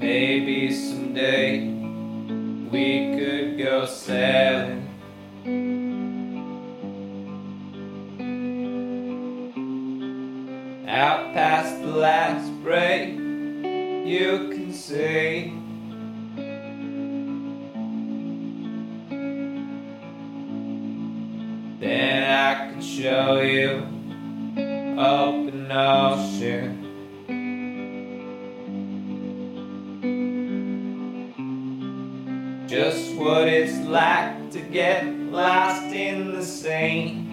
Maybe someday we could go sailing. Out past the last break, you can see. Then I can show you open ocean. Just what it's like to get lost in the sea.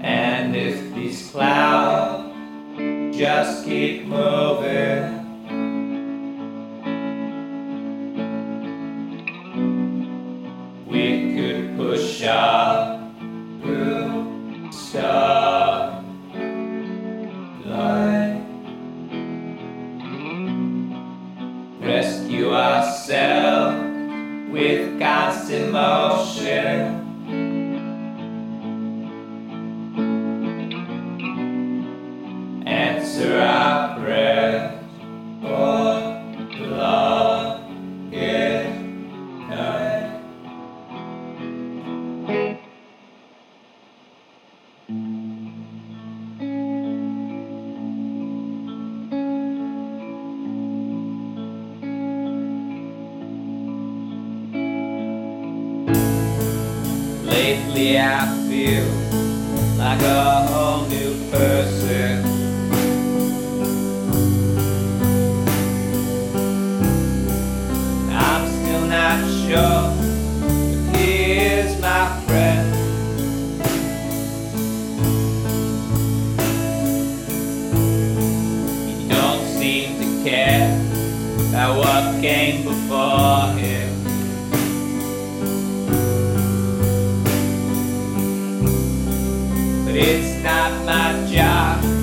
And if these clouds just keep moving. Lately I feel like a whole new person. I'm still not sure, but is my friend. He don't seem to care about what came before him. It's not my job